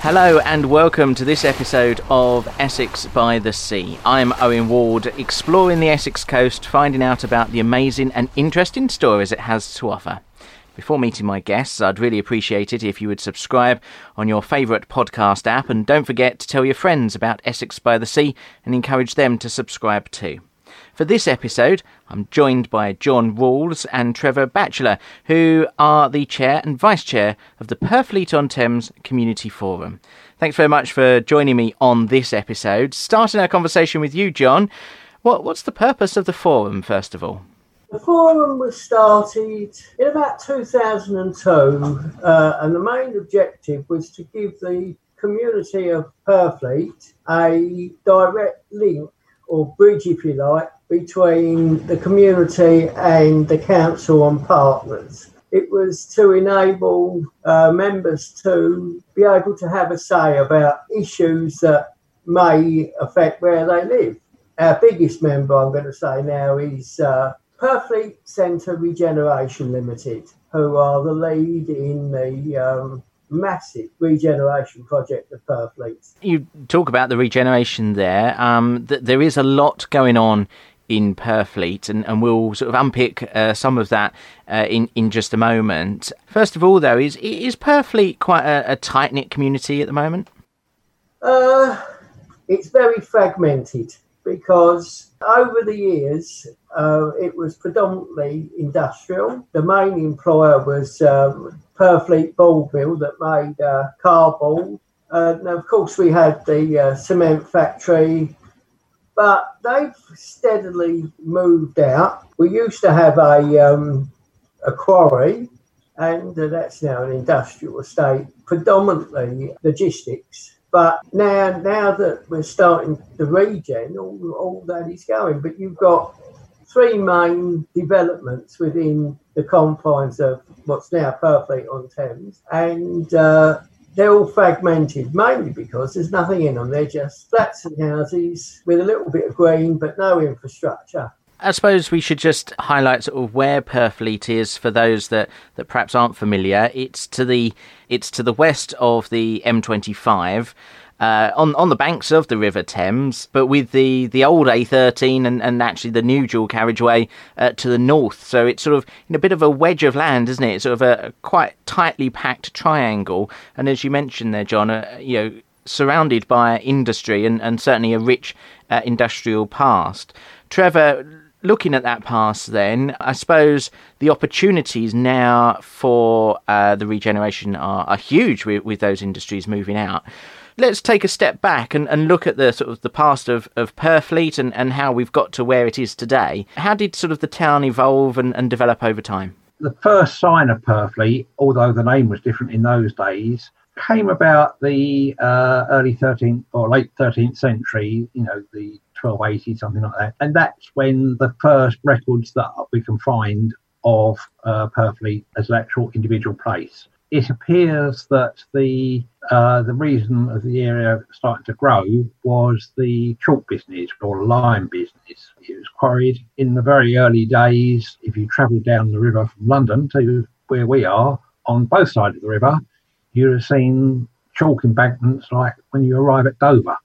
Hello and welcome to this episode of Essex by the Sea. I'm Owen Ward, exploring the Essex coast, finding out about the amazing and interesting stories it has to offer. Before meeting my guests, I'd really appreciate it if you would subscribe on your favourite podcast app and don't forget to tell your friends about Essex by the Sea and encourage them to subscribe too. For this episode, I'm joined by John Rawls and Trevor Batchelor, who are the chair and vice chair of the Purfleet on Thames Community Forum. Thanks very much for joining me on this episode. Starting our conversation with you, John. What, what's the purpose of the forum, first of all? The forum was started in about 2002, uh, and the main objective was to give the community of Purfleet a direct link or bridge, if you like, between the community and the council and partners. It was to enable uh, members to be able to have a say about issues that may affect where they live. Our biggest member, I'm going to say now, is uh, Purfleet Centre Regeneration Limited, who are the lead in the um, massive regeneration project of Purfleet. You talk about the regeneration there. Um, th- there is a lot going on in Purfleet, and, and we'll sort of unpick uh, some of that uh, in in just a moment. First of all, though, is is Purfleet quite a, a tight knit community at the moment? Uh, it's very fragmented because over the years uh, it was predominantly industrial. The main employer was um, Purfleet Board Mill that made uh, cardboard. Uh, and of course, we had the uh, cement factory, but they've steadily moved out. We used to have a um, a quarry, and that's now an industrial estate, predominantly logistics. But now, now that we're starting the regen, all, all that is going. But you've got three main developments within the confines of what's now Purfleet on Thames, and uh, they're all fragmented, mainly because there's nothing in them. They're just flats and houses with a little bit of green, but no infrastructure. I suppose we should just highlight sort of where Purfleet is for those that, that perhaps aren't familiar. It's to the it's to the west of the M25 uh, on on the banks of the River Thames, but with the, the old A13 and, and actually the new dual carriageway uh, to the north. So it's sort of in a bit of a wedge of land, isn't it? It's sort of a, quite tightly packed triangle. And as you mentioned there, John, uh, you know, surrounded by industry and, and certainly a rich uh, industrial past. Trevor, looking at that past, then I suppose the opportunities now for uh, the regeneration are, are huge with, with those industries moving out let's take a step back and, and look at the sort of the past of, of Purfleet and, and how we've got to where it is today. How did sort of the town evolve and, and develop over time? The first sign of Purfleet, although the name was different in those days, came about the uh, early 13th or late 13th century, you know, the 1280, something like that. And that's when the first records that we can find of uh, Purfleet as an actual individual place it appears that the uh, the reason of the area starting to grow was the chalk business or lime business. It was quarried in the very early days. If you travel down the river from London to where we are, on both sides of the river, you'd have seen chalk embankments like when you arrive at Dover.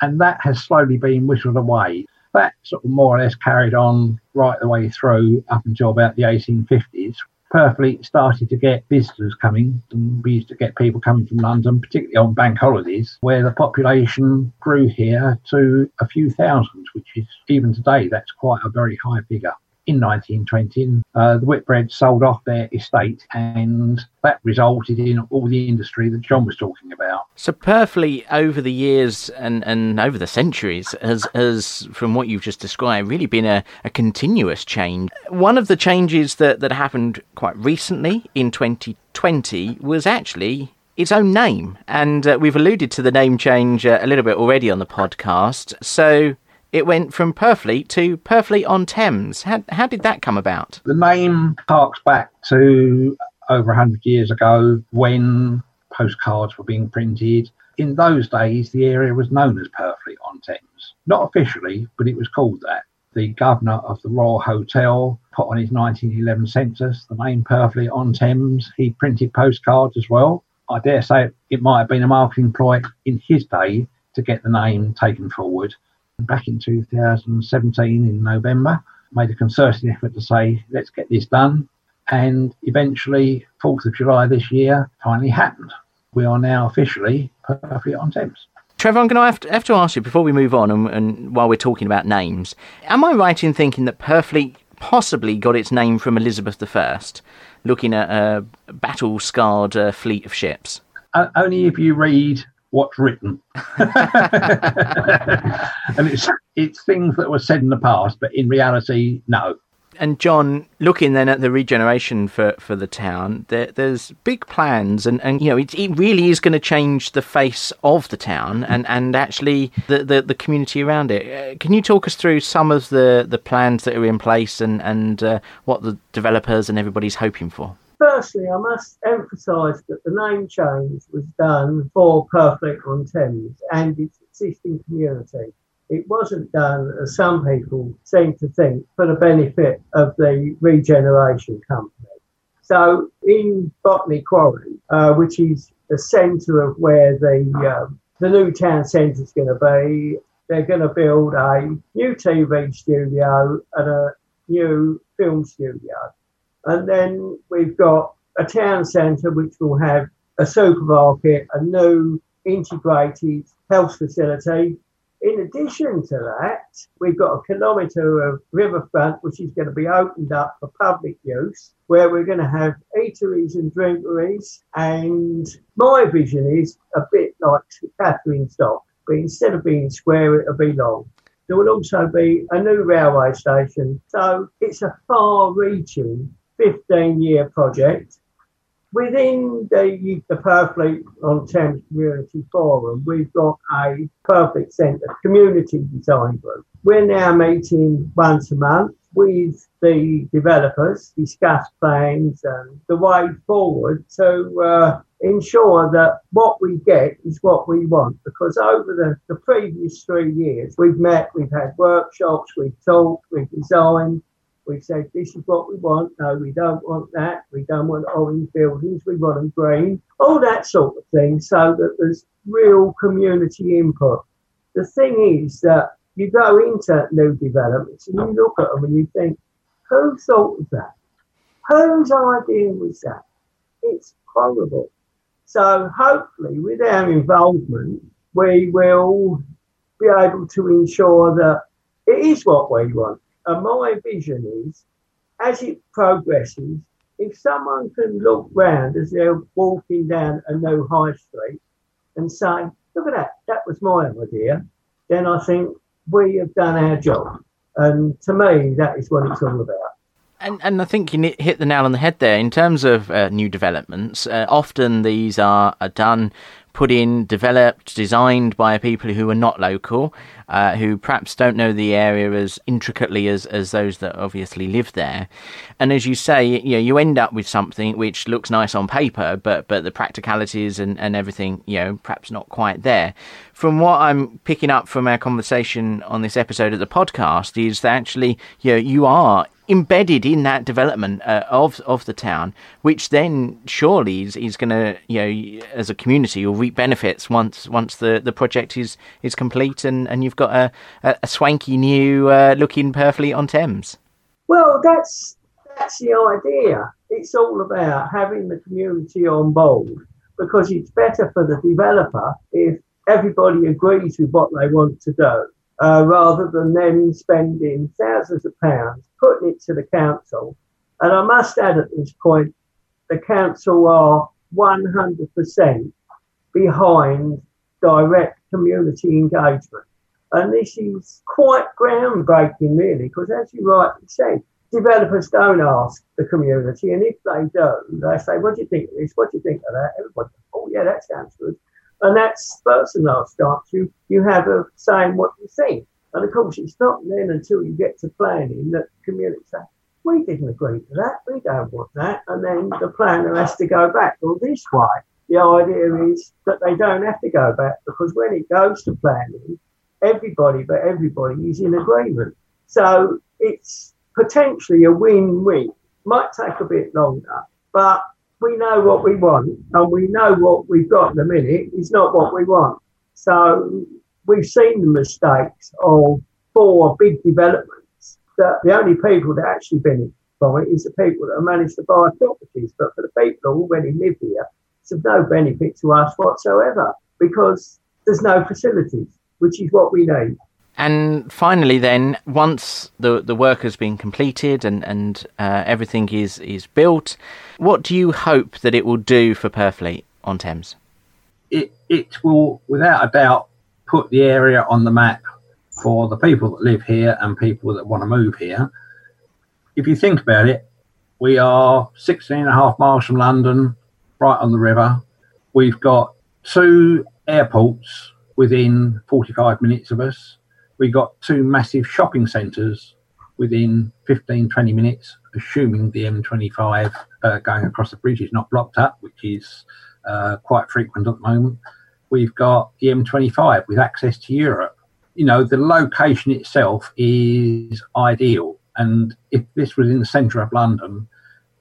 And that has slowly been whittled away. That sort of more or less carried on right the way through up until about the 1850s, Purfleet started to get visitors coming, and we used to get people coming from London, particularly on bank holidays, where the population grew here to a few thousand, which is even today that's quite a very high figure in 1920, uh, the Whitbread sold off their estate, and that resulted in all the industry that John was talking about. So, Purfleet, over the years and, and over the centuries, has, has, from what you've just described, really been a, a continuous change. One of the changes that, that happened quite recently in 2020 was actually its own name. And uh, we've alluded to the name change uh, a little bit already on the podcast. So, it went from Purfleet to Purfleet on Thames. How, how did that come about? The name harks back to over 100 years ago when postcards were being printed. In those days, the area was known as Purfleet on Thames. Not officially, but it was called that. The governor of the Royal Hotel put on his 1911 census the name Purfleet on Thames. He printed postcards as well I dare say it might have been a marketing ploy in his day to get the name taken forward. Back in 2017 in November, made a concerted effort to say, let's get this done. And eventually, 4th of July this year finally happened. We are now officially Purfleet on Thames. Trevor, I'm going to have, to have to ask you before we move on, and, and, while we're talking about names, am I right in thinking that Purfleet possibly got its name from Elizabeth I, looking at a battle scarred uh, fleet of ships? Uh, only if you read what's written. and it's it's things that were said in the past, but in reality, no and John, looking then at the regeneration for, for the town, there, there's big plans, and, and you know it, it really is going to change the face of the town and, and actually the, the, the community around it. Uh, can you talk us through some of the, the plans that are in place and and uh, what the developers and everybody's hoping for? Firstly, I must emphasise that the name change was done for Purfleet on Thames and its existing community. It wasn't done, as some people seem to think, for the benefit of the regeneration company. So in Botany Quarry, uh, which is the centre of where the um, the new town centre is going to be, they're going to build a new TV studio and a new film studio. And then we've got a town centre which will have a supermarket, a new integrated health facility, in addition to that, we've got a kilometre of riverfront which is going to be opened up for public use, where we're going to have eateries and drinkeries. And my vision is a bit like Katharine's Dock, but instead of being square, it'll be long. There will also be a new railway station. So it's a far reaching 15 year project Within the, the Purfleet on Thames Community Forum, we've got a Purfleet Centre community design group. We're now meeting once a month with the developers, discuss plans and the way forward to uh, ensure that what we get is what we want. Because over the, the previous three years, we've met, we've had workshops, we've talked, we've designed, we said, this is what we want. No, we don't want that. We don't want orange buildings. We want them green. All that sort of thing so that there's real community input. The thing is that you go into new developments and you look at them and you think, who thought of that? Whose idea was that? It's horrible. So hopefully with our involvement, we will be able to ensure that it is what we want. And my vision is, as it progresses, if someone can look round as they're walking down a new high street and say, look at that, that was my idea, then I think we have done our job. And to me, that is what it's all about. And, and I think you hit the nail on the head there. In terms of uh, new developments, uh, often these are, are done put in, developed, designed by people who are not local, uh, who perhaps don't know the area as intricately as, as those that obviously live there. And as you say, you know, you end up with something which looks nice on paper, but but the practicalities and, and everything, you know, perhaps not quite there. From what I'm picking up from our conversation on this episode of the podcast is that actually, you know, you are embedded in that development uh, of of the town, which then surely is, is going to, you know, as a community, you'll reap benefits once once the, the project is, is complete and, and you've got a, a, a swanky new uh, looking Purfleet on Thames. Well, that's that's the idea. It's all about having the community on board because it's better for the developer if everybody agrees with what they want to do uh, rather than them spending thousands of pounds putting it to the council. And I must add at this point, the council are 100% behind direct community engagement. And this is quite groundbreaking, really, because as you rightly said, developers don't ask the community, and if they do, they say, "What do you think of this? What do you think of that?" Everybody, "Oh yeah, that sounds good." And that's first and last chance you you have of saying what you think. And of course, it's not then until you get to planning that the community say, "We didn't agree to that. We don't want that," and then the planner has to go back. Well, this way, the idea is that they don't have to go back because when it goes to planning, everybody but everybody is in agreement. So it's potentially a win-win. Might take a bit longer, but we know what we want and we know what we've got the minute is not what we want. So we've seen the mistakes of four big developments that the only people that actually benefit from it is the people that have managed to buy properties. But for the people who already live here, it's of no benefit to us whatsoever because there's no facilities, which is what we need. And finally, then, once the the work has been completed and and uh, everything is is built, what do you hope that it will do for Purfleet on Thames? It it will, without a doubt, put the area on the map for the people that live here and people that want to move here. If you think about it, we are 16 and a half miles from London, right on the river. We've got two airports within 45 minutes of us we got two massive shopping centres within 15, 20 minutes, assuming the M25 uh, going across the bridge is not blocked up, which is uh, quite frequent at the moment. We've got the M25 with access to Europe. You know, the location itself is ideal. And if this was in the centre of London,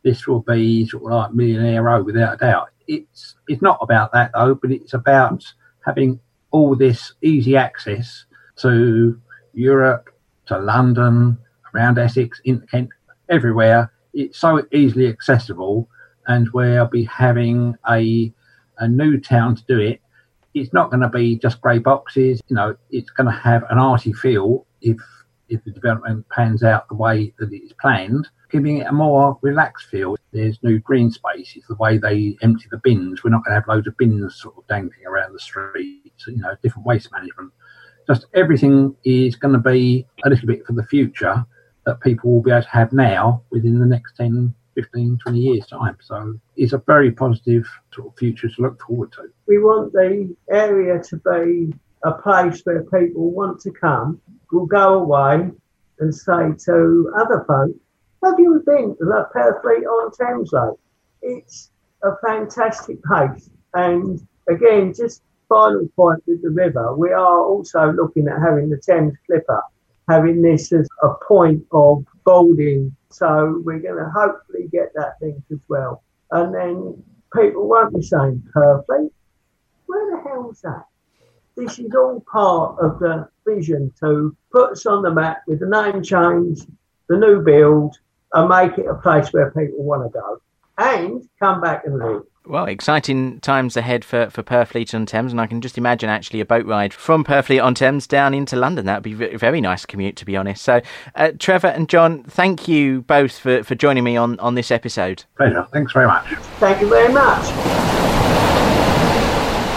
this will be sort of like millionaire row without a doubt. It's it's not about that though, but it's about having all this easy access to Europe, to London, around Essex, in Kent, everywhere. It's so easily accessible, and we'll be having a a new town to do it. It's not going to be just grey boxes. You know, it's going to have an arty feel if if the development pans out the way that it's planned, giving it a more relaxed feel. There's new green spaces, the way they empty the bins. We're not going to have loads of bins sort of dangling around the streets, you know, different waste management just everything is going to be a little bit for the future that people will be able to have now within the next 10, 15, 20 years' time. So it's a very positive sort of future to look forward to. We want the area to be a place where people want to come, will go away and say to other folk, have you been to the Purfleet on Thames Lake? It's a fantastic place. And again, just final point with the river, we are also looking at having the Thames Clipper, having this as a point of boarding. So we're going to hopefully get that link as well. And then people won't be saying perfect. Where the hell's that? This is all part of the vision to put us on the map with the name change, the new build, and make it a place where people want to go and come back and live. Well, exciting times ahead for, for Purfleet on Thames, and I can just imagine actually a boat ride from Purfleet on Thames down into London. That would be a very nice commute, to be honest. So, uh, Trevor and John, thank you both for, for joining me on, on this episode. Pleasure. Thanks very much. Thank you very much.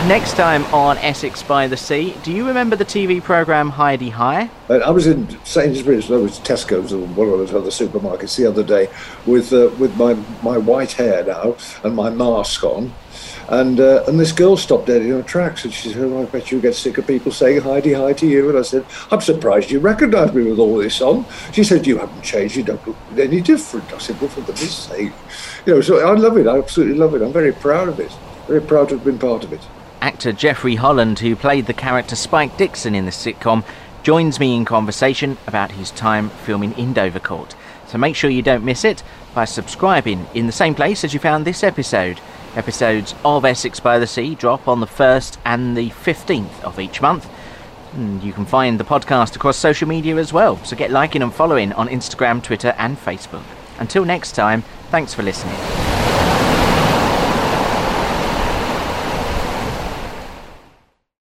Next time on Essex by the Sea, do you remember the TV programme Hi-de-Hi? I was in Sainsbury's, I was Tesco's or one of those other supermarkets the other day with uh, with my, my white hair now and my mask on. And uh, and this girl stopped dead in her tracks and she said, oh, I bet you get sick of people saying Hi-de-Hi to you. And I said, I'm surprised you recognise me with all this on. She said, You haven't changed, you don't look any different. I said, Well, for goodness sake. You know, so I love it. I absolutely love it. I'm very proud of it. Very proud to have been part of it. Actor Jeffrey Holland, who played the character Spike Dixon in the sitcom, joins me in conversation about his time filming in Dovercourt. So make sure you don't miss it by subscribing in the same place as you found this episode. Episodes of Essex by the Sea drop on the 1st and the 15th of each month. And you can find the podcast across social media as well, so get liking and following on Instagram, Twitter, and Facebook. Until next time, thanks for listening.